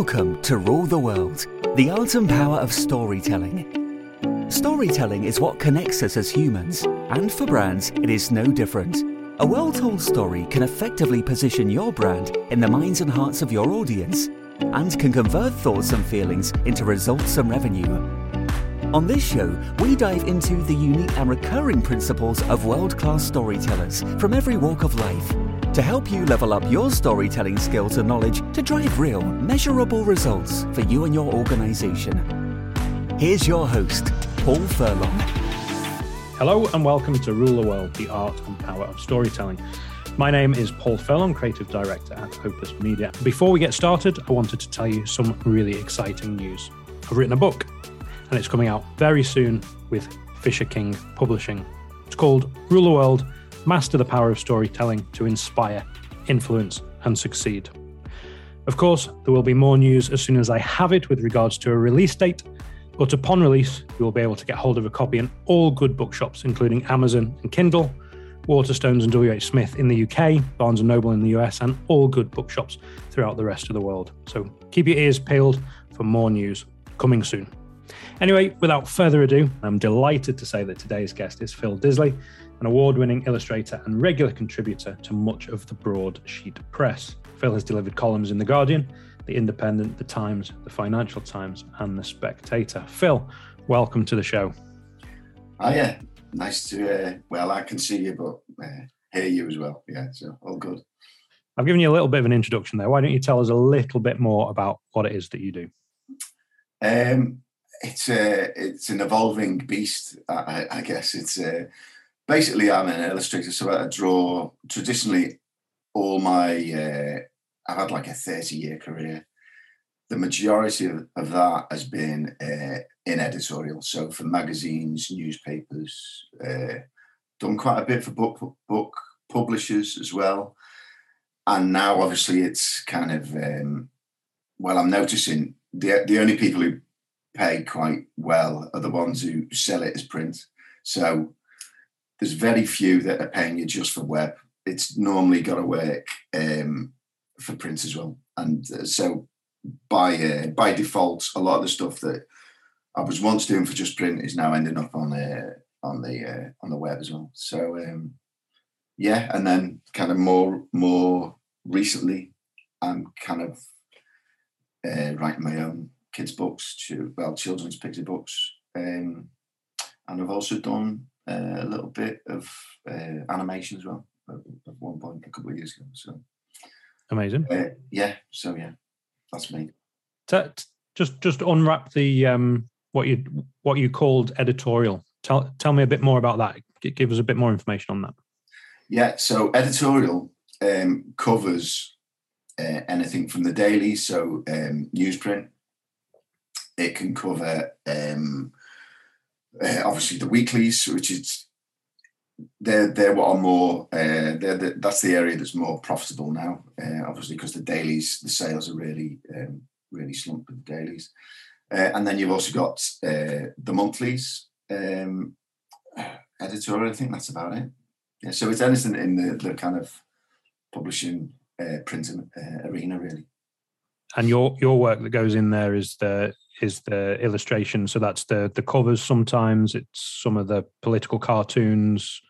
Welcome to Rule the World, the art and power of storytelling. Storytelling is what connects us as humans, and for brands, it is no different. A well told story can effectively position your brand in the minds and hearts of your audience, and can convert thoughts and feelings into results and revenue. On this show, we dive into the unique and recurring principles of world class storytellers from every walk of life to help you level up your storytelling skills and knowledge to drive real, measurable results for you and your organization. Here's your host, Paul Furlong. Hello and welcome to Rule the World, the art and power of storytelling. My name is Paul Furlong, creative director at Opus Media. Before we get started, I wanted to tell you some really exciting news. I've written a book and it's coming out very soon with Fisher King Publishing. It's called Rule the World Master the Power of Storytelling to Inspire, Influence, and Succeed. Of course, there will be more news as soon as I have it with regards to a release date, but upon release, you will be able to get hold of a copy in all good bookshops, including Amazon and Kindle, Waterstones and WH Smith in the UK, Barnes and Noble in the US, and all good bookshops throughout the rest of the world. So keep your ears peeled for more news coming soon. Anyway, without further ado, I'm delighted to say that today's guest is Phil Disley, an award winning illustrator and regular contributor to much of the broadsheet press. Phil has delivered columns in The Guardian, The Independent, The Times, The Financial Times, and The Spectator. Phil, welcome to the show. Oh yeah, nice to. Uh, well, I can see you, but uh, hear you as well. Yeah, so all good. I've given you a little bit of an introduction there. Why don't you tell us a little bit more about what it is that you do? Um, it's a it's an evolving beast. I, I guess it's uh, basically I'm an illustrator, so I draw traditionally all my. Uh, I've had like a thirty year career. The majority of, of that has been uh, in editorial, so for magazines, newspapers. Uh, done quite a bit for book book publishers as well, and now obviously it's kind of. Um, well, I'm noticing the the only people who pay quite well are the ones who sell it as print. So there's very few that are paying you just for web. It's normally got to work um, for print as well, and uh, so by uh, by default, a lot of the stuff that I was once doing for just print is now ending up on the on the uh, on the web as well. So um, yeah, and then kind of more more recently, I'm kind of uh, writing my own kids' books, to, well, children's picture books, um, and I've also done uh, a little bit of uh, animation as well at, at one point a couple of years ago. So Amazing. uh, yeah, so yeah, that's me. T- t- just just unwrap the um, what you what you called editorial. Tell tell me a bit more about that. G- Give us a bit more information on that. Yeah, so editorial um, covers uh, anything from the daily, so um, newsprint. It can cover um, uh, obviously the weeklies, which is they're they're what are more uh, they're the, that's the area that's more profitable now. Uh, obviously, because the dailies, the sales are really um, really slumped with the dailies, uh, and then you've also got uh, the monthlies. Um, editorial, I think that's about it. Yeah, so it's anything in the, the kind of publishing uh, print uh, arena, really. And your your work that goes in there is the is the illustration. So that's the the covers. Sometimes it's some of the political cartoons.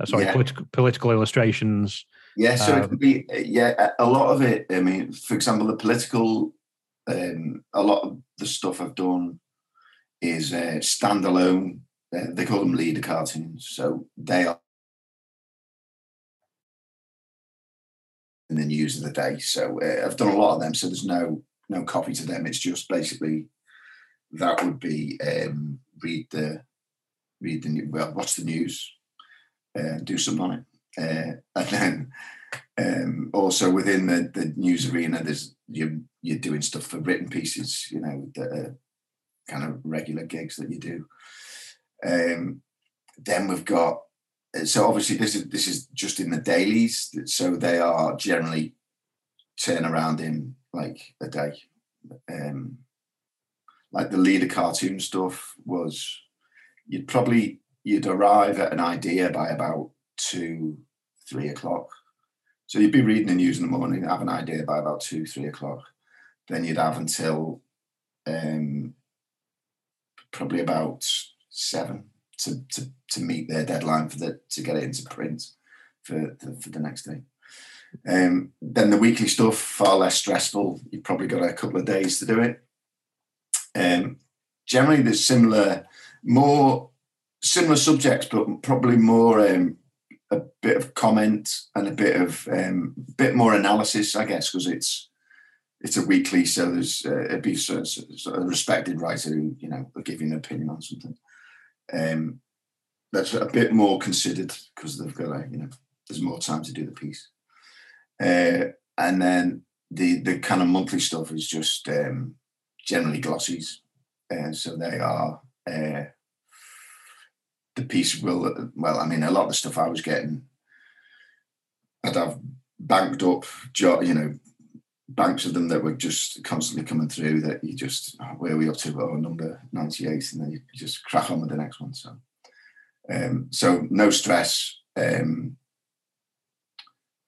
Uh, sorry, yeah. political political illustrations. Yeah, so um, it could be yeah a lot of it. I mean, for example, the political. Um, a lot of the stuff I've done is uh, standalone. Uh, they call them leader cartoons, so they are in the news of the day. So uh, I've done a lot of them. So there's no no copy to them. It's just basically that would be um, read the read the well watch the news, uh, do something on it, uh, and then um, also within the, the news arena, there's you you're doing stuff for written pieces, you know, are kind of regular gigs that you do. Um, then we've got so obviously this is this is just in the dailies, so they are generally turn around in like a day. Um, like the leader cartoon stuff was you'd probably you'd arrive at an idea by about two three o'clock. So you'd be reading the news in the morning have an idea by about two three o'clock. Then you'd have until um, probably about seven to, to, to meet their deadline for the to get it into print for the, for the next day. Um, then the weekly stuff far less stressful. You've probably got a couple of days to do it um, generally, there's similar, more similar subjects, but probably more um, a bit of comment and a bit of um, bit more analysis, I guess, because it's it's a weekly, so there's uh, it'd be of, a respected writer who you know will give you an opinion on something. Um, that's a bit more considered because they've got a, you know there's more time to do the piece, uh, and then the the kind of monthly stuff is just um, generally glossies. Uh, so they are uh, the piece will well, I mean, a lot of the stuff I was getting, I'd have banked up, you know, banks of them that were just constantly coming through. That you just oh, where are we up to? Oh, number ninety eight, and then you just crack on with the next one. So, um, so no stress. Um,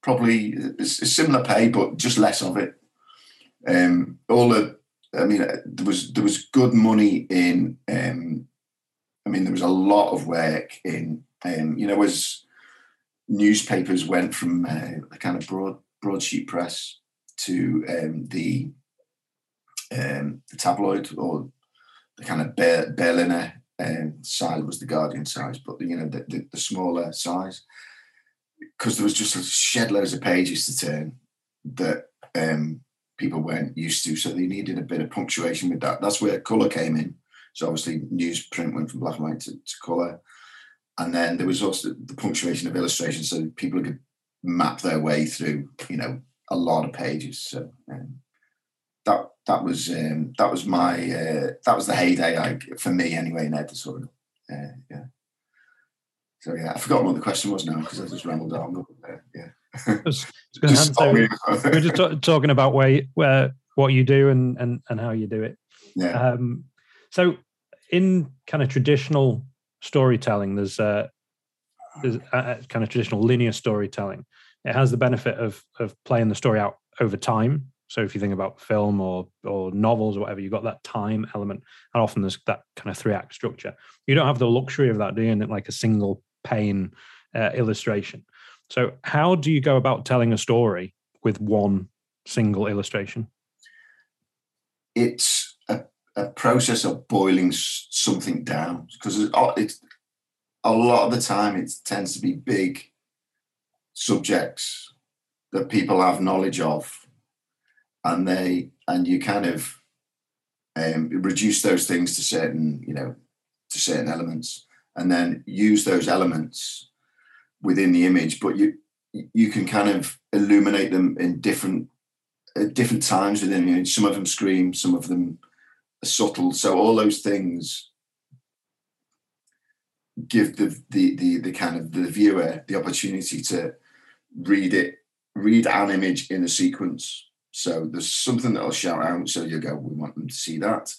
probably similar pay, but just less of it. Um, all the I mean, there was there was good money in. Um, I mean, there was a lot of work in. Um, you know, as newspapers went from uh, a kind of broad broadsheet press to um, the um, the tabloid or the kind of Ber- Berliner um, size was the Guardian size, but you know the, the, the smaller size because there was just shed loads of pages to turn that um, people weren't used to. So they needed a bit of punctuation with that. That's where colour came in. So obviously newsprint went from black and white to, to colour. And then there was also the punctuation of illustration so people could map their way through, you know, a lot of pages. So um, that that was um, that was my uh, that was the heyday I, for me anyway in editorial. Uh, yeah. So yeah, I forgot what the question was now because I just rambled on. Uh, yeah just so we are just t- talking about where, where what you do and, and and how you do it. Yeah. Um, so in kind of traditional storytelling, there's uh, there's a, kind of traditional linear storytelling. It has the benefit of of playing the story out over time. So if you think about film or or novels or whatever, you've got that time element, and often there's that kind of three act structure. You don't have the luxury of that, doing it like a single pane uh, illustration. So, how do you go about telling a story with one single illustration? It's a, a process of boiling something down because it's a lot of the time it tends to be big subjects that people have knowledge of, and they and you kind of um, reduce those things to certain you know to certain elements, and then use those elements within the image, but you you can kind of illuminate them in different at different times within the image. Some of them scream, some of them are subtle. So all those things give the, the the the kind of the viewer the opportunity to read it, read an image in a sequence. So there's something that'll shout out. So you go, we want them to see that.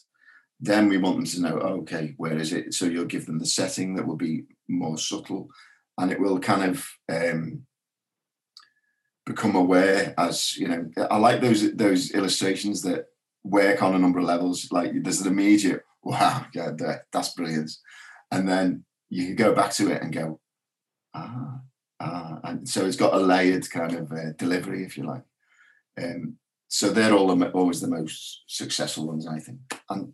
Then we want them to know, okay, where is it? So you'll give them the setting that will be more subtle, and it will kind of um, become aware as you know. I like those those illustrations that work on a number of levels. Like there's an immediate, wow, yeah, that's brilliant, and then you can go back to it and go, ah, ah, and so it's got a layered kind of uh, delivery, if you like. Um, so they're all the, always the most successful ones, I think, and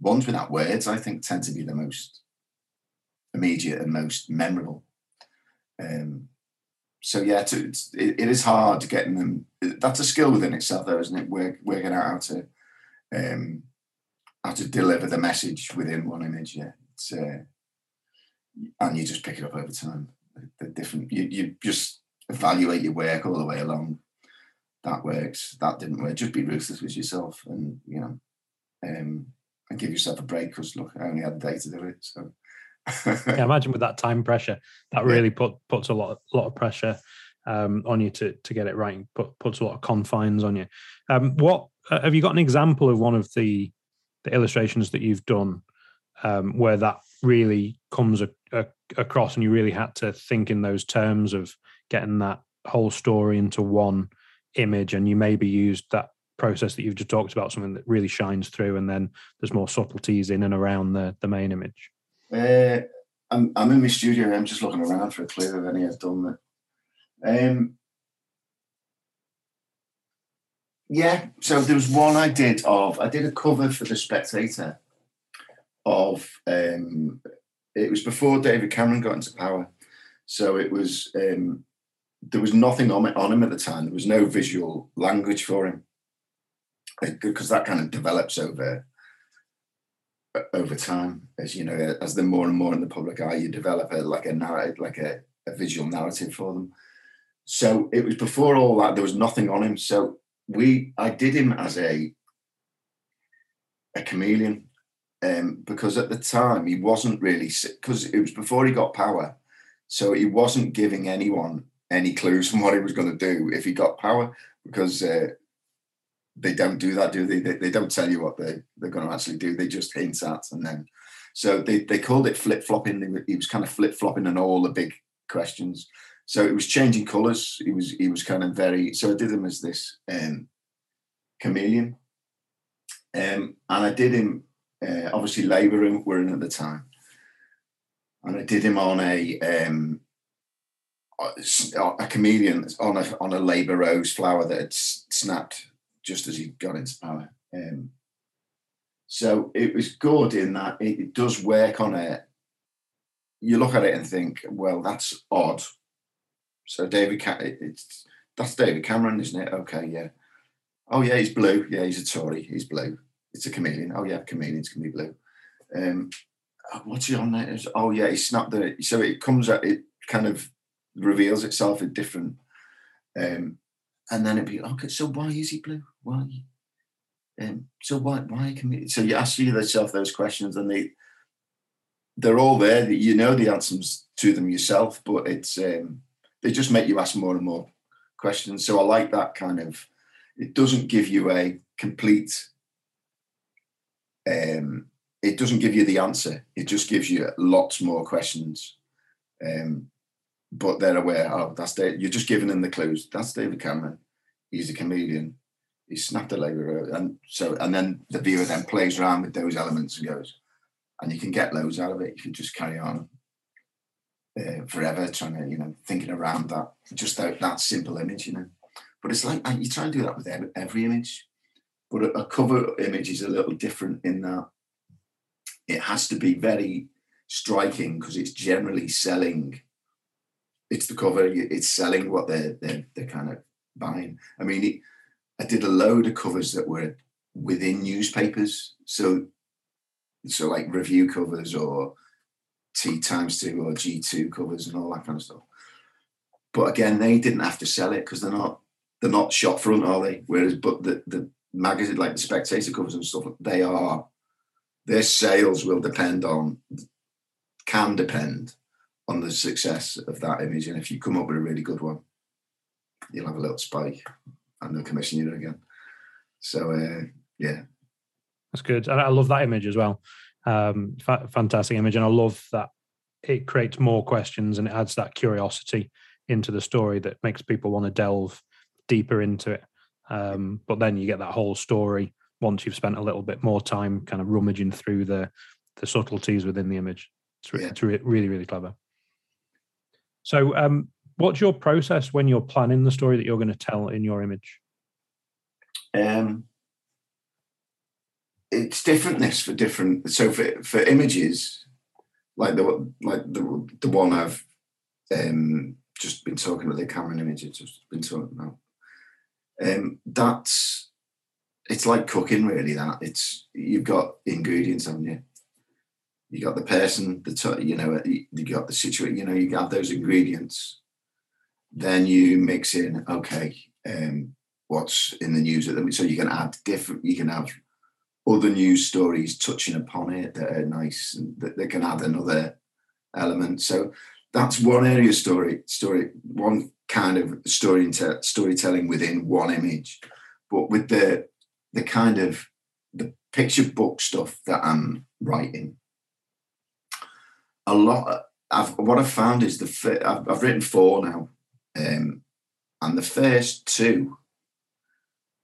ones without words, I think, tend to be the most immediate and most memorable. Um, so yeah, to, it, it is hard getting them. That's a skill within itself, though, isn't it? Work, working out how to um, how to deliver the message within one image. Yeah, uh, and you just pick it up over time. The different you, you just evaluate your work all the way along. That works. That didn't work. Just be ruthless with yourself, and you know, um, and give yourself a break. Because look, I only had a day to do it. So, yeah, imagine with that time pressure, that really put puts a lot of, lot of pressure um, on you to to get it right. Put puts a lot of confines on you. Um, what uh, have you got an example of one of the the illustrations that you've done um, where that really comes a, a, across and you really had to think in those terms of getting that whole story into one image and you maybe used that process that you've just talked about something that really shines through and then there's more subtleties in and around the, the main image uh, I'm, I'm in my studio i'm just looking around for a clue of any i've done that um, yeah so there was one i did of i did a cover for the spectator of um, it was before David Cameron got into power, so it was um, there was nothing on, it, on him at the time. There was no visual language for him. Because that kind of develops over over time. As you know as they're more and more in the public eye you develop a like a narrative like a, a visual narrative for them. So it was before all that there was nothing on him. So we i did him as a a chameleon um, because at the time he wasn't really because it was before he got power, so he wasn't giving anyone any clues on what he was going to do if he got power because uh, they don't do that, do they? they? They don't tell you what they they're going to actually do. They just hint at and then. So they, they called it flip flopping. He was kind of flip flopping on all the big questions. So it was changing colours. He was he was kind of very. So I did him as this um, chameleon, um, and I did him uh, obviously Labour were in at the time, and I did him on a um, a chameleon on a on a Labour rose flower that had snapped just as he got into power. Um, so it was good in that it, does work on it. You look at it and think, well, that's odd. So David, it's that's David Cameron, isn't it? Okay, yeah. Oh yeah, he's blue. Yeah, he's a Tory. He's blue it's a chameleon. Oh yeah, chameleons can be blue. Um, oh, what's he on there? Oh yeah, he snapped the. So it comes out. It kind of reveals itself in different. Um, and then it'd be okay. So why is he blue? Why? Um, so why why can we? so you ask yourself those questions and they they're all there you know the answers to them yourself, but it's um, they just make you ask more and more questions. So I like that kind of. It doesn't give you a complete um, it doesn't give you the answer. It just gives you lots more questions. Um, but they're aware, oh, that's David. You're just giving them the clues. That's David Cameron. He's a comedian. He snapped a labour. And so, and then the viewer then plays around with those elements and goes, and you can get loads out of it. You can just carry on uh, forever trying to, you know, thinking around that, just that, that simple image, you know. But it's like, you try and do that with every, every image. But a, a cover image is a little different in that it has to be very striking because it's generally selling. It's the cover. It's selling what they're they're, they're kind of buying. I mean, it, I did a load of covers that were within newspapers. So, so like review covers or T times two or G two covers and all that kind of stuff. But again, they didn't have to sell it because they're not they're not shop front, are they? Whereas, but the the magazine like the Spectator covers and stuff, they are their sales will depend on can depend on the success of that image. And if you come up with a really good one, you'll have a little spike and they'll commission you again. So uh, yeah, that's good. And I love that image as well. Um, fa- fantastic image, and I love that it creates more questions and it adds that curiosity into the story that makes people want to delve deeper into it. Um, but then you get that whole story once you've spent a little bit more time kind of rummaging through the the subtleties within the image. It's, re- yeah. it's re- really really clever. So, um, what's your process when you're planning the story that you're going to tell in your image? Um, it's differentness for different. So for for images, like the like the the one I've um, just been talking about the Cameron image. It's just been talking about. Um, that's it's like cooking, really. That it's you've got ingredients on you. You got the person, the t- you know, you got the situation. You know, you have those ingredients. Then you mix in. Okay, um, what's in the news at the moment. so you can add different. You can have other news stories touching upon it that are nice and that they can add another element. So that's one area story, story, one kind of story storytelling within one image. But with the the kind of the picture book stuff that I'm writing, a lot. I've, what I've found is the I've, I've written four now, um, and the first two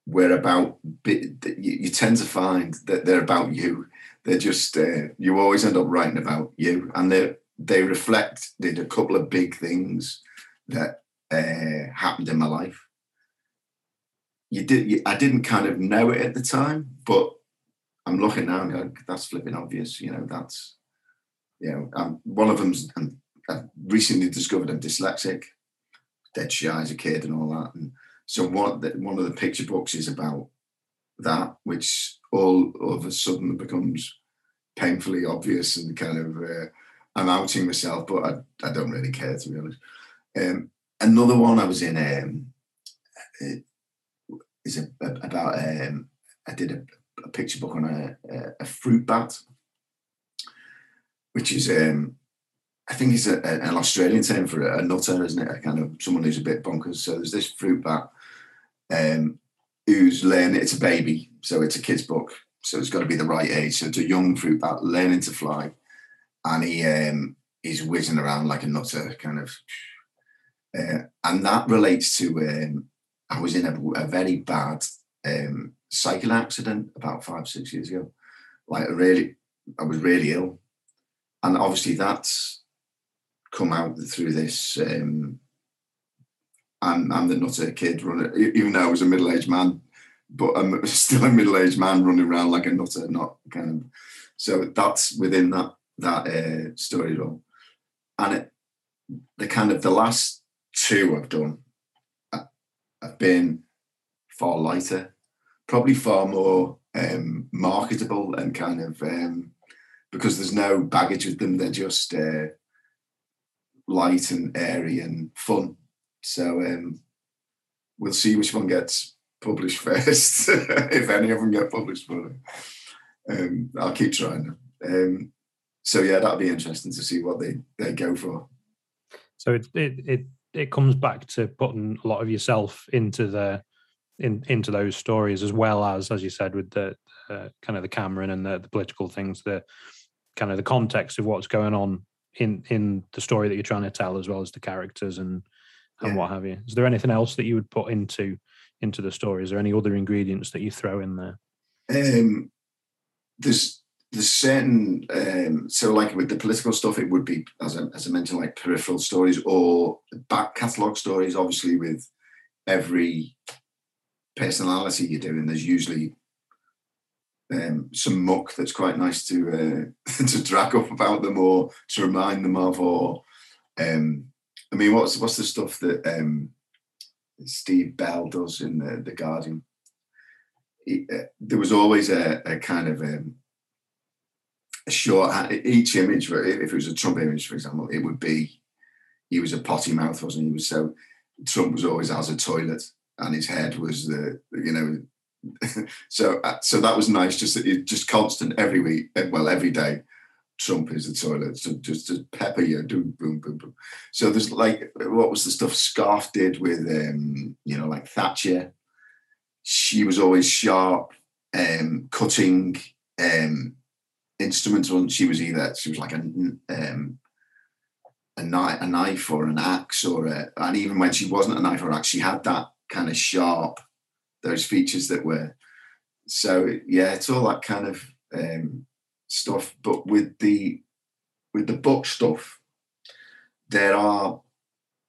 were about you, you tend to find that they're about you they're just uh, you always end up writing about you and they they reflected a couple of big things that uh, happened in my life you did you, i didn't kind of know it at the time but i'm looking now that's flipping obvious you know that's you know um, one of them's and i recently discovered i'm dyslexic dead shy as a kid and all that and so one one of the picture books is about that, which all of a sudden becomes painfully obvious and kind of uh, I'm outing myself, but I, I don't really care to be honest. Um, another one I was in um, is a, a, about um, I did a, a, picture book on a, a, fruit bat, which is um, I think it's an Australian term for a nutter, isn't it? A kind of someone who's a bit bonkers. So there's this fruit bat um, who's learning, it's a baby, so it's a kid's book. So it's got to be the right age. So it's a young fruit bat learning to fly. And he um, he's whizzing around like a nutter, kind of. Uh, and that relates to um, I was in a, a very bad um, cycle accident about five, six years ago. Like really, I was really ill. And obviously that's come out through this um, I'm, I'm the nutter kid running, even though I was a middle aged man, but I'm still a middle aged man running around like a nutter, not kind of. So that's within that that uh, story role, and it, the kind of the last two I've done, have been far lighter, probably far more um, marketable and kind of um, because there's no baggage with them. They're just uh, light and airy and fun. So um, we'll see which one gets published first, if any of them get published. But um, I'll keep trying. Um, so yeah, that'll be interesting to see what they they go for. So it it it it comes back to putting a lot of yourself into the in into those stories as well as as you said with the uh, kind of the Cameron and the, the political things, the kind of the context of what's going on in in the story that you're trying to tell, as well as the characters and and yeah. what have you. Is there anything else that you would put into into the story? Is there any other ingredients that you throw in there? Um, there's there's certain um, so like with the political stuff, it would be as I, as I mentioned, like peripheral stories or back catalogue stories. Obviously, with every personality you're doing, there's usually um, some muck that's quite nice to uh, to drag up about them or to remind them of, or um, I mean, what's what's the stuff that um, Steve Bell does in the, the Guardian? He, uh, there was always a, a kind of um, a short each image. If it was a Trump image, for example, it would be he was a potty mouth, wasn't he? he was so Trump was always as a toilet, and his head was the you know. so uh, so that was nice. Just just constant every week, well every day Trump is the toilet, so just to pepper you, do boom, boom, boom. So there's like, what was the stuff Scarfe did with, um, you know, like Thatcher? She was always sharp, um, cutting um, instruments. Wasn't she? Was either she was like a um, a knife, a knife or an axe, or a, and even when she wasn't a knife or axe, she had that kind of sharp, those features that were. So yeah, it's all that kind of um, stuff. But with the with the book stuff, there are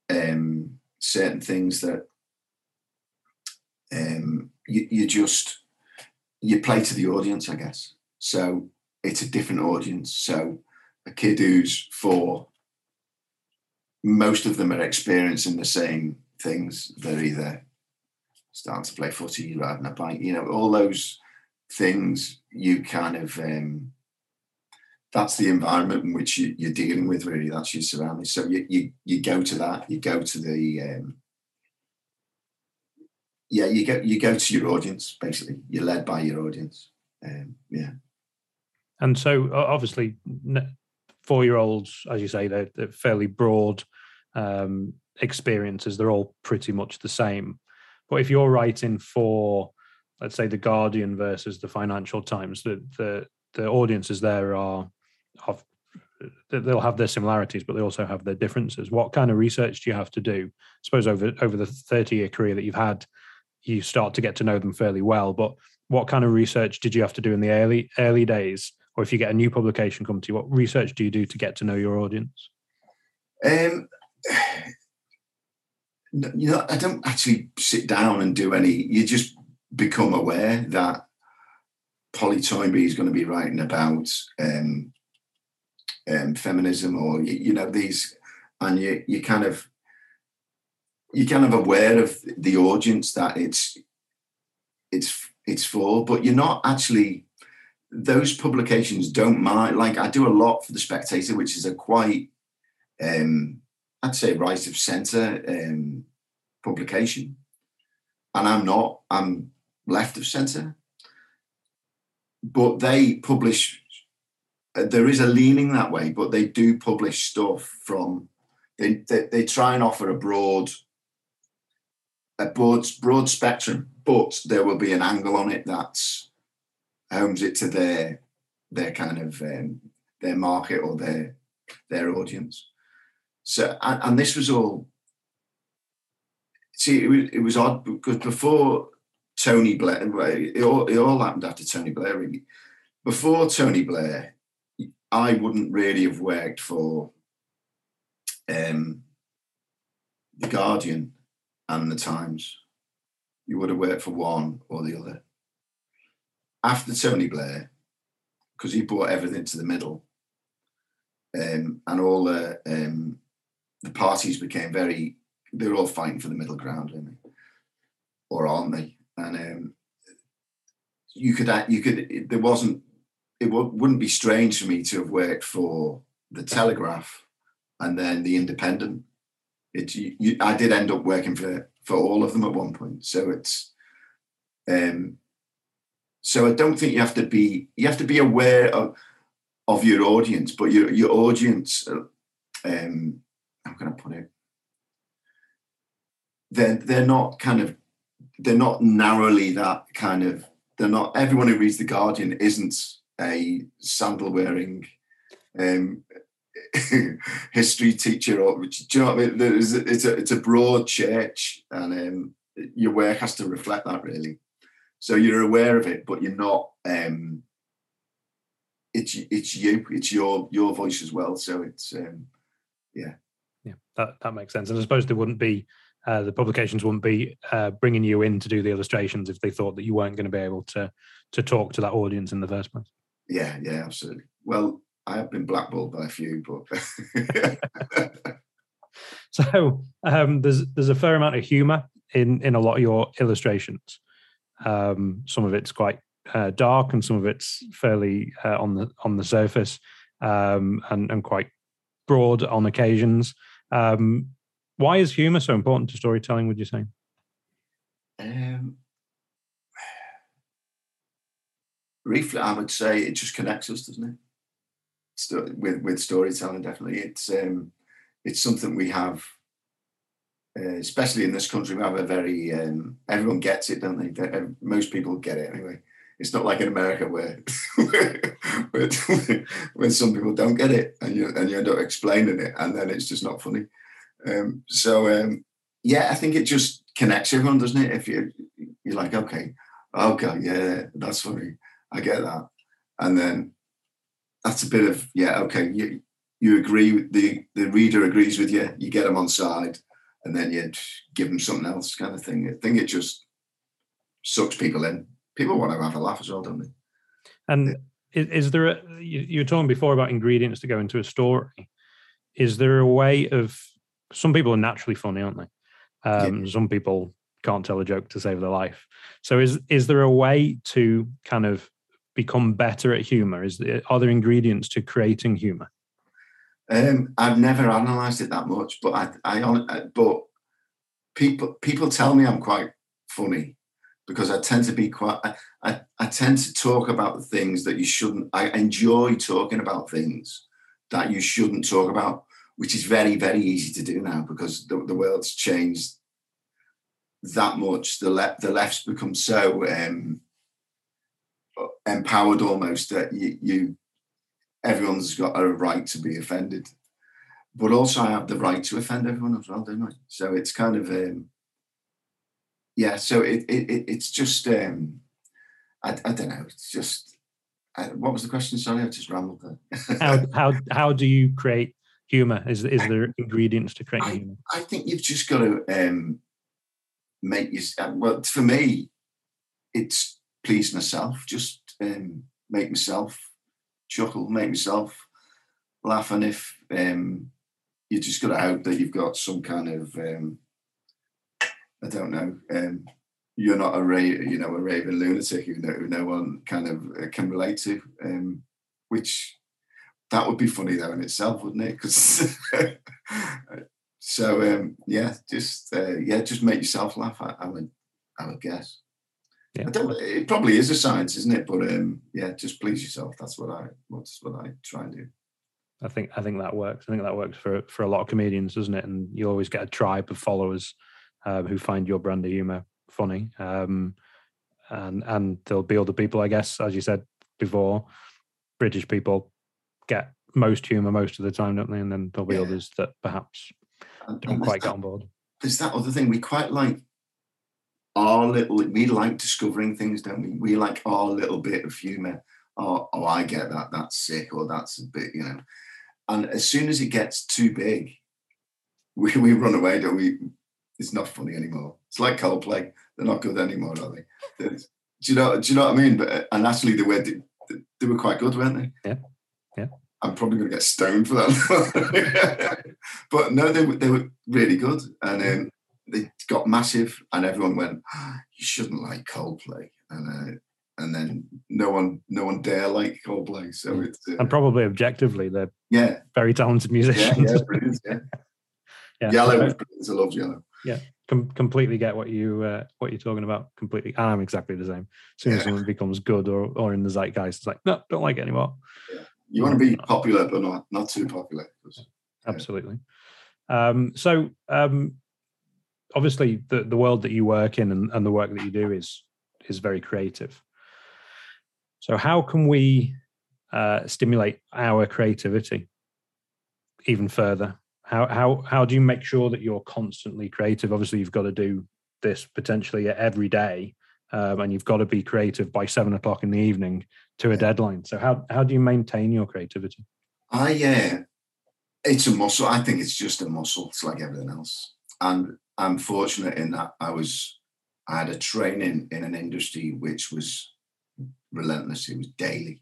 um, certain things that um, you, you just you play to the audience, I guess. So it's a different audience. So a kid who's four, most of them are experiencing the same things. They're either starting to play footy, riding a bike, you know, all those things you kind of um, that's the environment in which you, are dealing with really. That's your surroundings. So you, you you go to that you go to the um, yeah you go you go to your audience basically. You're led by your audience um, yeah. And so obviously four year olds as you say they're, they're fairly broad um, experiences. They're all pretty much the same but if you're writing for let's say the guardian versus the financial times the the the audiences there are have they'll have their similarities, but they also have their differences. What kind of research do you have to do? I suppose over over the thirty year career that you've had, you start to get to know them fairly well. But what kind of research did you have to do in the early early days, or if you get a new publication come to you, what research do you do to get to know your audience? Um, you know, I don't actually sit down and do any. You just become aware that Polly Toynbee is going to be writing about um, um, feminism or you, you, know these and you you kind of you're kind of aware of the audience that it's it's it's for but you're not actually those publications don't mind like i do a lot for the spectator which is a quite um i'd say right of center um publication and i'm not i'm left of center but they publish uh, there is a leaning that way, but they do publish stuff from they they, they try and offer a broad a broad broad spectrum, but there will be an angle on it that's homes it to their their kind of um, their market or their their audience. So and, and this was all. See, it was, it was odd because before Tony Blair, it all, it all happened after Tony Blair. Really, before Tony Blair, I wouldn't really have worked for um, the Guardian and the Times. You would have worked for one or the other. After Tony Blair, because he brought everything to the middle, um, and all the um, the parties became very. They were all fighting for the middle ground, weren't they? Or aren't they? And um, you could you could there wasn't it wouldn't be strange for me to have worked for the Telegraph and then the Independent. It, you, you, I did end up working for for all of them at one point. So it's, um, so I don't think you have to be you have to be aware of of your audience, but your your audience, uh, um, can I put it? They're they're not kind of they're not narrowly that kind of they're not everyone who reads the Guardian isn't a sandal wearing um, history teacher or do you know what I mean? It's a it's a broad church and um, your work has to reflect that really. So you're aware of it, but you're not. Um, it's it's you, it's your your voice as well. So it's um, yeah, yeah, that that makes sense. And I suppose there wouldn't be uh, the publications wouldn't be uh, bringing you in to do the illustrations if they thought that you weren't going to be able to to talk to that audience in the first place. Yeah, yeah, absolutely. Well, I have been blackballed by a few, but so um, there's there's a fair amount of humour in in a lot of your illustrations. Um, some of it's quite uh, dark, and some of it's fairly uh, on the on the surface, um, and and quite broad on occasions. Um, why is humour so important to storytelling? Would you say? Um, briefly, I would say it just connects us, doesn't it? sto- with with storytelling. Definitely, it's um, it's something we have, uh, especially in this country. We have a very um, everyone gets it, don't they? They- uh, Most people get it anyway. It's not like in America where where, where some people don't get it, and you and you end up explaining it, and then it's just not funny. Um, so um, yeah, I think it just connects everyone, doesn't it? If you you're like, okay, okay, yeah, that's funny, I get that, and then that's a bit of yeah, okay, you you agree with the the reader agrees with you, you get them on side, and then you give them something else, kind of thing. I think it just sucks people in. People want to have a laugh as well, don't they? And is, is there a, you, you were talking before about ingredients to go into a story? Is there a way of some people are naturally funny, aren't they? Um, Some people can't tell a joke to save their life. So is is there a way to kind of become better at humor? Is there, are there ingredients to creating humor? Um, I've never analysed it that much, but I, I, but people people tell me I'm quite funny because I tend to be quite. I, I, I tend to talk about things that you shouldn't. I enjoy talking about things that you shouldn't talk about, which is very very easy to do now because the, the world's changed that much. The left the left's become so um, empowered almost that you, you everyone's got a right to be offended. But also I have the right to offend everyone as well, don't I? So it's kind of um yeah, so it, it, it it's just um I, I don't know, it's just I, what was the question? Sorry, I just rambled there. How how how do you create humor? Is is there ingredients to create humor? I think you've just got to um, make you. Well, for me, it's please myself. Just um, make myself chuckle, make myself laugh, and if um, you just got to hope that you've got some kind of, um, I don't know, um, you're not a ra- you know a raving lunatic who no, who no one kind of uh, can relate to, um, which that would be funny though in itself, wouldn't it? Because so um, yeah, just uh, yeah, just make yourself laugh. I, I would, I would guess. Yeah. I don't, it probably is a science, isn't it? But um, yeah, just please yourself. That's what I. That's what I try and do. I think I think that works. I think that works for for a lot of comedians, doesn't it? And you always get a tribe of followers um, who find your brand of humor funny, um, and and there'll be other people, I guess, as you said before, British people get most humor most of the time, don't they? And then there'll be Yeah. others that perhaps And- don't and quite there's get on board. There's that other thing. We quite like our little. We like discovering things, don't we? We like our little bit of humor. Oh, oh, I get that. That's sick, or that's a bit, you know. And as soon as it gets too big, we, we run away. Don't we? It's not funny anymore. It's like Coldplay. They're not good anymore, are they? Do you know? Do you know what I mean? But and actually, they were they, were quite good, weren't they? Yeah. Yeah. I'm probably going to get stoned for that. but no, they were they were really good, and um, they got massive, and everyone went, "Ah, "You shouldn't like Coldplay," and uh, and then no one no one dare like Coldplay. So it's uh, And probably objectively, they're yeah, very talented musicians. yeah, brilliant, yeah. Yeah. Yellow So- was brilliant. I love Yellow. Com- completely get what you uh, what you're talking about. Completely, and I'm exactly the same. As soon as Yeah. something becomes good or or in the zeitgeist, it's like no, don't like it anymore. You want to be popular, but not not too popular. Yeah. Absolutely. Um, so um, obviously, the the world that you work in and, and the work that you do is is very creative. So how can we uh, stimulate our creativity even further? How how how do you make sure that you're constantly creative? Obviously, you've got to do this potentially every day, um, and you've got to be creative by seven o'clock in the evening to a deadline. So how how do you maintain your creativity? I uh, it's a muscle. I think it's just a muscle. It's like everything else. And I'm fortunate in that I was I had a training in an industry which was relentless. It was daily.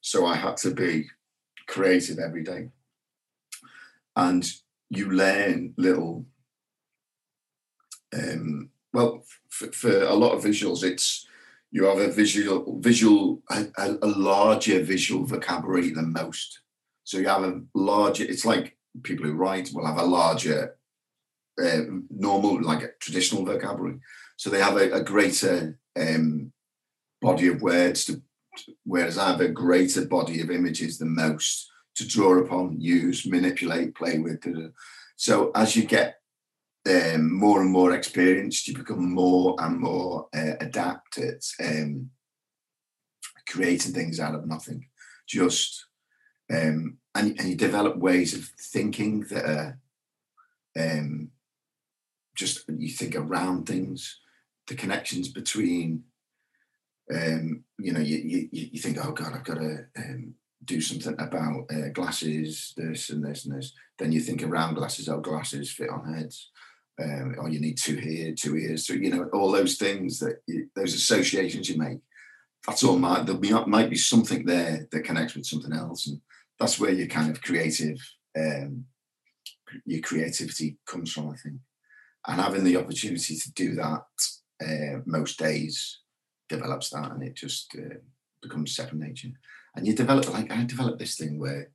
So I had to be creative every day. And you learn little um well for, for a lot of visuals it's you have a visual visual a, a, a larger visual vocabulary than most. So you have a larger it's like people who write will have a larger uh, normal like a traditional vocabulary. So they have a, a greater um, body of words to whereas i have a greater body of images than most to draw upon, use, manipulate, play with. So as you get um, more and more experienced, you become more and more uh, adept at um, creating things out of nothing. Just um, and, and you develop ways of thinking that are um, just you think around things, the connections between. Um, you know, you, you you think, oh God, I've got to um, do something about uh, glasses, this and this and this. Then you think around glasses, oh, glasses fit on heads. Um, or you need two here, two ears, so you know all those things that you, those associations you make. That's all. Might there might be something there that connects with something else, and that's where your kind of creative, um, your creativity comes from. I think, and having the opportunity to do that uh, most days develops that, and it just uh, becomes second nature. And you develop like I developed this thing where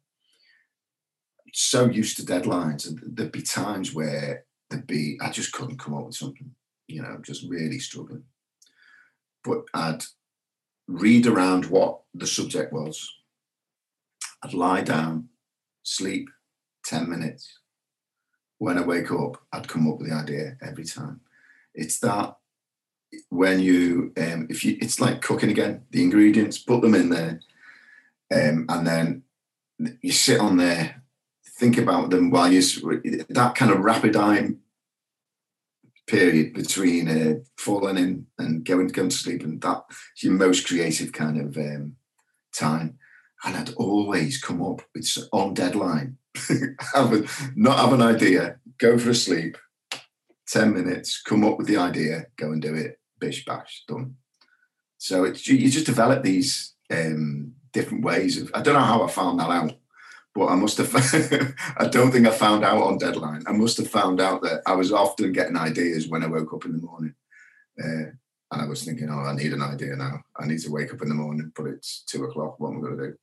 so used to deadlines, and there'd be times where there'd be I just couldn't come up with something, you know, just really struggling. But I'd read around what the subject was. I'd lie down, sleep 10 minutes. When I wake up, I'd come up with the idea every time. It's that when you, um, if you, it's like cooking again, the ingredients, put them in there, um, and then you sit on there, think about them while you, that kind of rapid eye period between uh, falling in and going going to sleep, and that's your most creative kind of um, time. And I'd always come up with on deadline, have a, not have an idea, go for a sleep, ten minutes, come up with the idea, go and do it, bish bash, done. So it's you just develop these um, different ways of. I don't know how I found that out but I must have, I don't think I found out on deadline. I must have found out that I was often getting ideas when I woke up in the morning. Uh, and I was thinking, oh, I need an idea now. I need to wake up in the morning, but it's two o'clock. What am I going to do?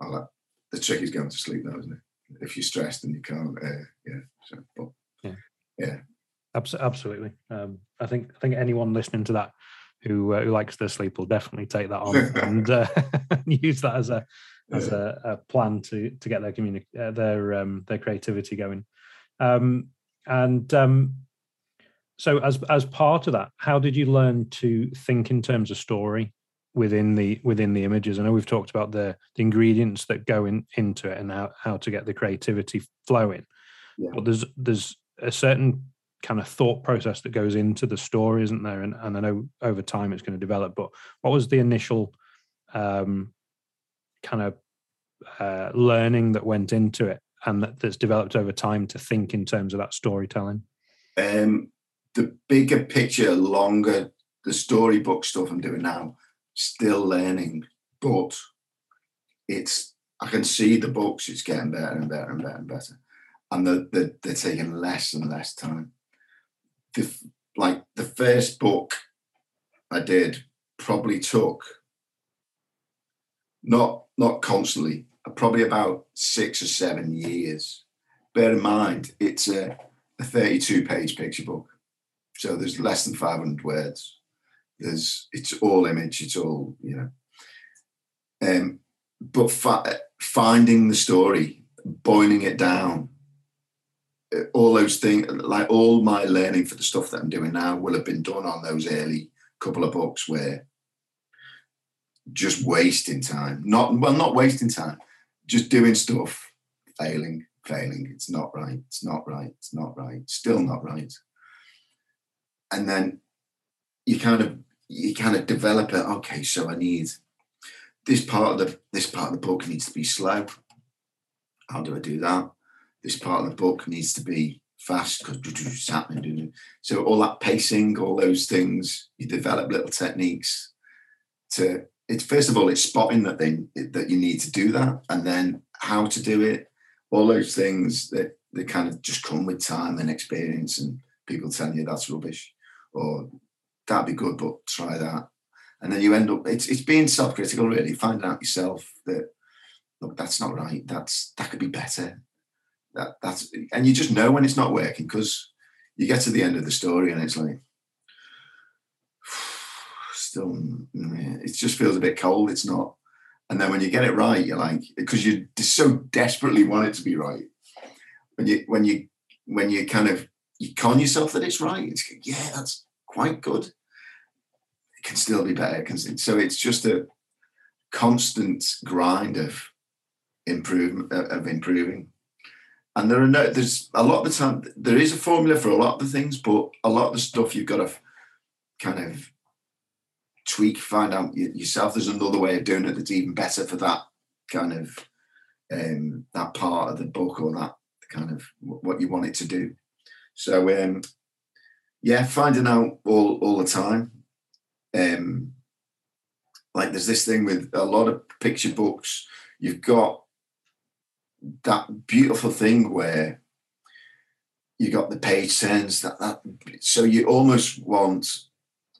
I'll, the trick is going to sleep now, isn't it? If you're stressed and you can't, uh, yeah. So, but, yeah. Yeah. Absolutely. Um, I think I think anyone listening to that who uh, who likes their sleep will definitely take that on and uh, use that as a as a, a, plan to to get their community uh, their um, their creativity going. Um, and um, so, as as part of that, how did you learn to think in terms of story within the within the images? I know we've talked about the, the ingredients that go in, into it and how how to get the creativity flowing. Yeah. But there's there's a certain kind of thought process that goes into the story, isn't there? And, and I know over time it's going to develop. But what was the initial um, kind of uh, learning that went into it and that, that's developed over time to think in terms of that storytelling? Um, the bigger picture, longer, the storybook stuff I'm doing now, still learning, but it's I can see the books, it's getting better and better and better and better. And the, the, they're taking less and less time. The, like the first book I did probably took not not constantly, probably about six or seven years. Bear in mind, it's a, a 32 page picture book. So there's less than 500 words. There's it's all image, it's all, you know. Um, but fi- finding the story, boiling it down, uh, Uh, all those things, like all my learning for the stuff that I'm doing now will have been done on those early couple of books where just wasting time. Not well, not wasting time, just doing stuff, failing, failing. It's not right. It's not right. It's not right. Still not right. And then you kind of you kind of develop it. Okay, so I need this part of the this part of the book needs to be slow. How do I do that? This part of the book needs to be fast because it's happening. So all that pacing, all those things, you develop little techniques to it's first of all it's spotting that thing that you need to do that and then how to do it. All those things that they kind of just come with time and experience and people telling you that's rubbish or that'd be good but try that. And then you end up it's it's being self-critical really. Finding out yourself that look that's not right. That's that could be better that that's and you just know when it's not working because you get to the end of the story and it's like still, it just feels a bit cold. It's not. And then when you get it right, you're like, because you so desperately want it to be right. When you when you when you kind of you con yourself that it's right, it's yeah, that's quite good. It can still be better. Can, so it's just a constant grind of improvement of improving. And there are no, there's a lot of the time there is a formula for a lot of the things, but a lot of the stuff you've got to kind of tweak, find out yourself. There's another way of doing it that's even better for that kind of um, that part of the book or that kind of what you want it to do. So um, yeah, finding out all all the time. Um, like there's this thing with a lot of picture books. You've got that beautiful thing where you got the page turns that that so you almost want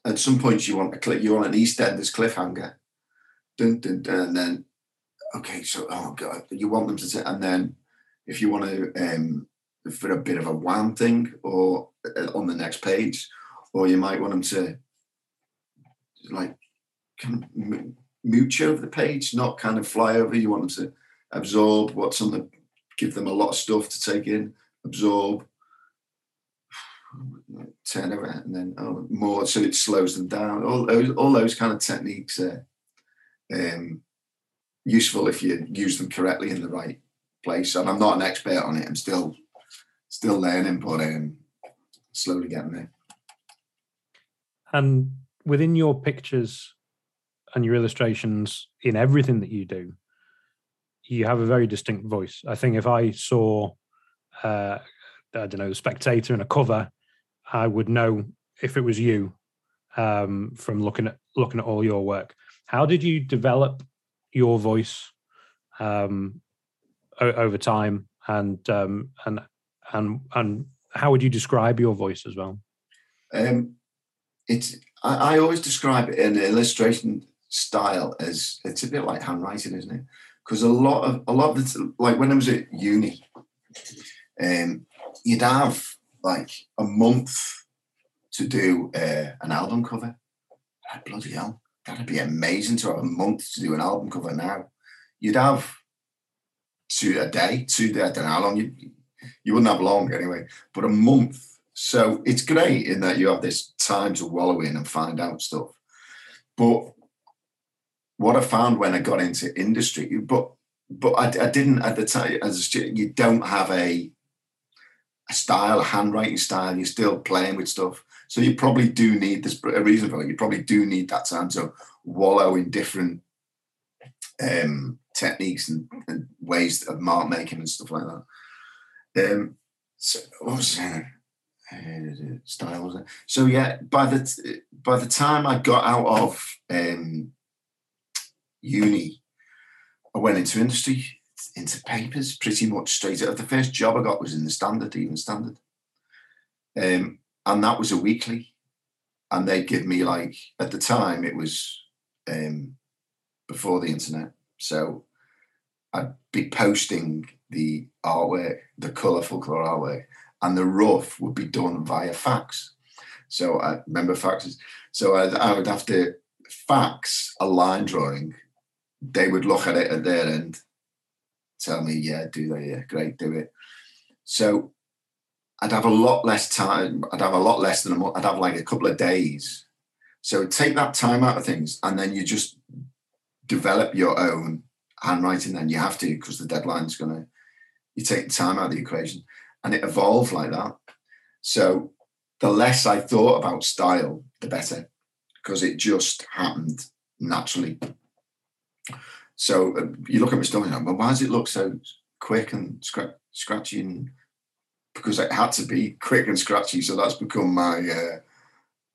at some points you want a clip you want an EastEnders cliffhanger, dun, dun, dun, and then okay, so oh god, you want them to say, and then if you want to um, for a bit of a wham thing or uh, on the next page, or you might want them to like kind of mooch over the page, not kind of fly over. You want them to absorb what's on the, give them a lot of stuff to take in, absorb, turn around, and then oh, more so it slows them down. All those, all those kind of techniques are um, useful if you use them correctly in the right place. And I'm not an expert on it. I'm still still learning, but um, slowly getting there. And within your pictures and your illustrations, in everything that you do, you have a very distinct voice. I think if I saw, uh, I don't know, the spectator in a cover, I would know if it was you um, from looking at looking at all your work. How did you develop your voice um, o- over time, and um, and and and how would you describe your voice as well? Um, it's I, I always describe it in illustration style as it's a bit like handwriting, isn't it? Because a lot of a lot of the like when I was at uni, um, you'd have like a month to do uh, an album cover. Oh, bloody hell, that'd be amazing to have a month to do an album cover now. You'd have two a day, two I don't know how long you you wouldn't have long anyway, but a month. So it's great in that you have this time to wallow in and find out stuff. But what I found when I got into industry, but but I, I didn't at the time as a student. You don't have a a style, a handwriting style. You're still playing with stuff, so you probably do need this. A reason for it, you probably do need that time to wallow in different um, techniques and, and, ways of mark making and stuff like that. Um, so what was uh, style was it? So yeah, by the by the time I got out of um, uni, I went into industry, into papers, pretty much straight out. The first job I got was in the Standard, Evening Standard, um, and that was a weekly. And they'd give me like at the time it was um, before the internet, so I'd be posting the artwork, the colourful colour artwork, and the rough would be done via fax. So I remember faxes. So I, I would have to fax a line drawing they would look at it at their end, tell me, yeah, do that, yeah, great, do it. So I'd have a lot less time. I'd have a lot less than a month. I'd have like a couple of days. So take that time out of things, and then you just develop your own handwriting. Then you have to because the deadline's gonna. You take the time out of the equation, and it evolved like that. So the less I thought about style, the better, because it just happened naturally. So uh, you look at my and well, why does it look so quick and scra- scratchy? And because it had to be quick and scratchy, so that's become my uh,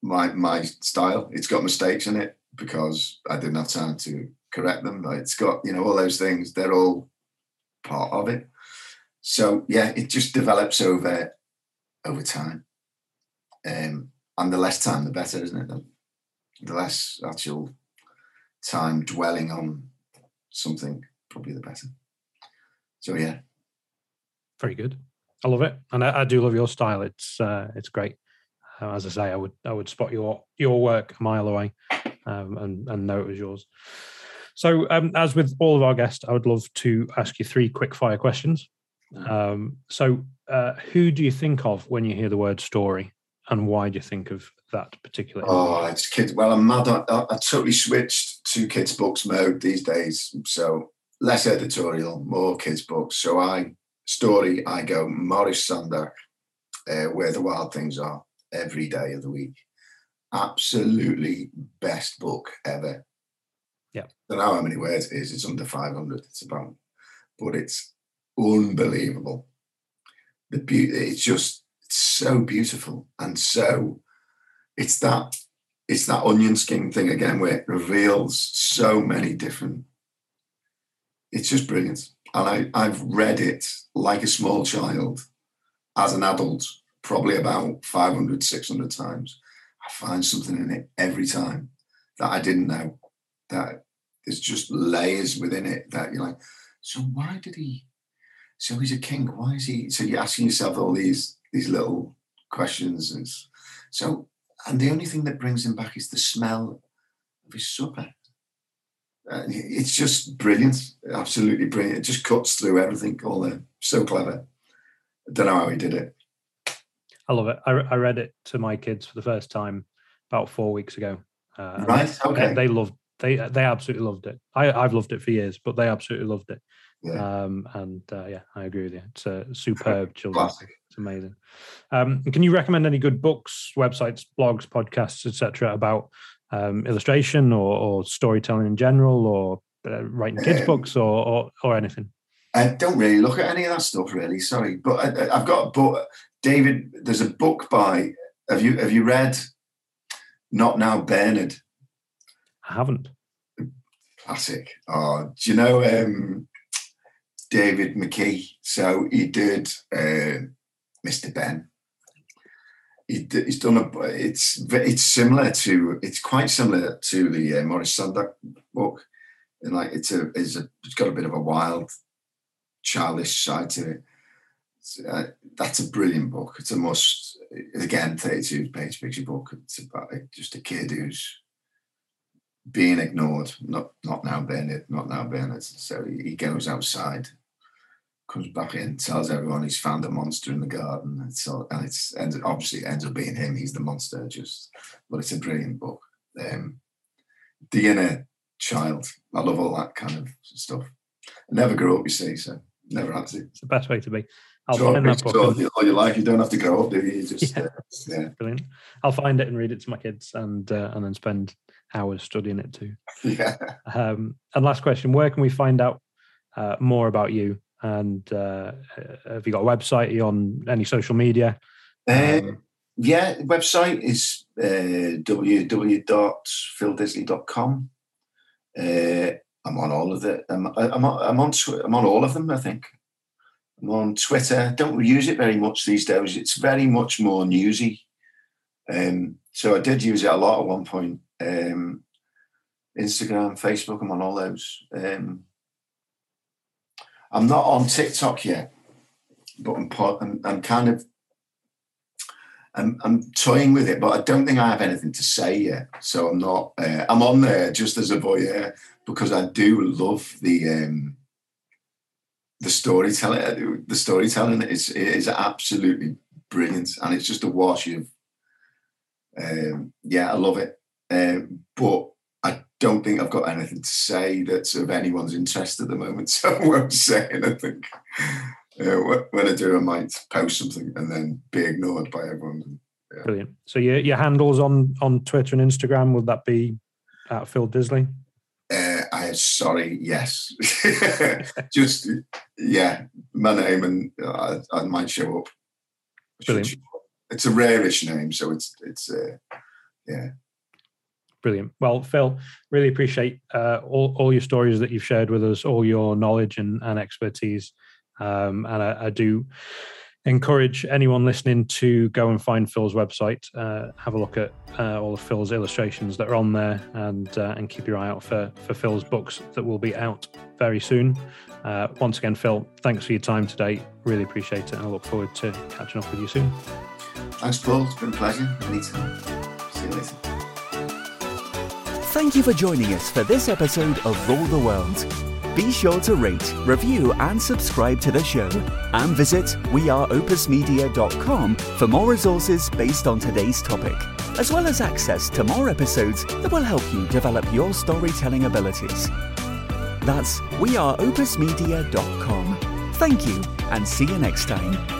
my my style. It's got mistakes in it because I didn't have time to correct them. But it's got you know all those things. They're all part of it. So yeah, it just develops over over time. Um, and the less time, the better, isn't it? The less actual time dwelling on something, probably the better. So yeah, very good. I love it, and I, I do love your style. It's uh, it's great. Uh, as I say, I would I would spot your your work a mile away, um, and and know it was yours. So, um, as with all of our guests, I would love to ask you three quick fire questions. Um, so, uh, who do you think of when you hear the word story, and why do you think of that particular? Oh, it's kids. Well, I'm mad. I, I totally switched to kids' books mode these days. So less editorial, more kids' books. So I story. I go Maurice Sendak, uh, Where the Wild Things Are, every day of the week. Absolutely best book ever. Yeah. I don't know how many words it is. It's under 500. It's about, but it's unbelievable. The beauty, it's just it's so beautiful and so it's that it's that onion skin thing again where it reveals so many different it's just brilliant. And I, i've read it like a small child as an adult probably about 500 600 times. I find something in it every time that i didn't know that there's just layers within it that you're like so why did he so he's a king why is he so you're asking yourself all these these little questions. And so and the only thing that brings him back is the smell of his supper. Uh, it's just brilliant, absolutely brilliant. It just cuts through everything. All the so clever. I don't know how he did it. I love it. I, I read it to my kids for the first time about four weeks ago. Uh, right. Okay. They, they, loved. They they absolutely loved it. I I've loved it for years, but they absolutely loved it. Yeah. Um, and uh, yeah, I agree with you. It's a superb children's book. It's amazing. Um, can you recommend any good books, websites, blogs, podcasts, etc., about um, illustration or, or, storytelling in general, or uh, writing kids' books, or, or, or anything? I don't really look at any of that stuff, really. Sorry, but I, have got a book. David, there's a book by. Have you have you read? Not now, Bernard. I haven't. Classic. Oh, do you know um, David McKee? So he did. Uh, Mr. Ben. He, he's done a. It's it's similar to. It's quite similar to the uh, Maurice Sendak book, and like it's a it's a it's got a bit of a wild, childish side to it. Uh, that's a brilliant book. It's a must. Again, thirty-two page picture book. It's about just a kid who's being ignored. Not not now Bernard. Not now Bernard. So he goes outside comes back in, tells everyone he's found a monster in the garden. It's all, and it's ends obviously it ends up being him. He's the monster. Just, but it's a brilliant book. Um, the inner child. I love all that kind of stuff. I never grew up, you see, so never had to. It's the best way to be. I'll so find that book. All, all your life, you don't have to grow up, do you? you just, yeah. Uh, yeah. Brilliant. I'll find it and read it to my kids, and uh, and then spend hours studying it too. Yeah. Um, and last question: Where can we find out uh, more about you and uh, have you got a website? Are you on any social media? Uh, um, yeah, website is uh, www.phildisley.com. Uh, I'm on all of it. I'm, I'm, on, I'm on I'm on all of them. I think I'm on Twitter. Don't use it very much these days. It's very much more newsy. Um, so I did use it a lot at one point. Um, Instagram, Facebook. I'm on all those. Um, I'm not on TikTok yet, but I'm I'm, I'm kind of I'm, I'm toying with it, but I don't think I have anything to say yet. So I'm not. Uh, I'm on there just as a voyeur because I do love the um, the storytelling. The storytelling is is absolutely brilliant, and it's just a wash of. Um, yeah, I love it. Um, but don't think I've got anything to say that's of anyone's interest at the moment, so I won't say anything. Uh, when I do, I might post something and then be ignored by everyone. Yeah. Brilliant. So your your handles on on Twitter and Instagram would that be at Phil Disley? Uh, I sorry, yes. Just yeah, my name and I, I might show up. Brilliant. It's a rarish name, so it's it's uh, yeah. Brilliant. Well, Phil, really appreciate uh, all, all your stories that you've shared with us, all your knowledge and, and expertise. Um, and I, I, do encourage anyone listening to go and find Phil's website, uh, have a look at uh, all of Phil's illustrations that are on there, and uh, and keep your eye out for for Phil's books that will be out very soon. Uh, once again, Phil, thanks for your time today. Really appreciate it, and I look forward to catching up with you soon. Thanks, Paul. It's been a pleasure. Anytime. See you later. Thank you for joining us for this episode of Rule the World. Be sure to rate, review, and subscribe to the show. And visit weareopusmedia.com for more resources based on today's topic, as well as access to more episodes that will help you develop your storytelling abilities. That's weareopusmedia.com. Thank you, and see you next time.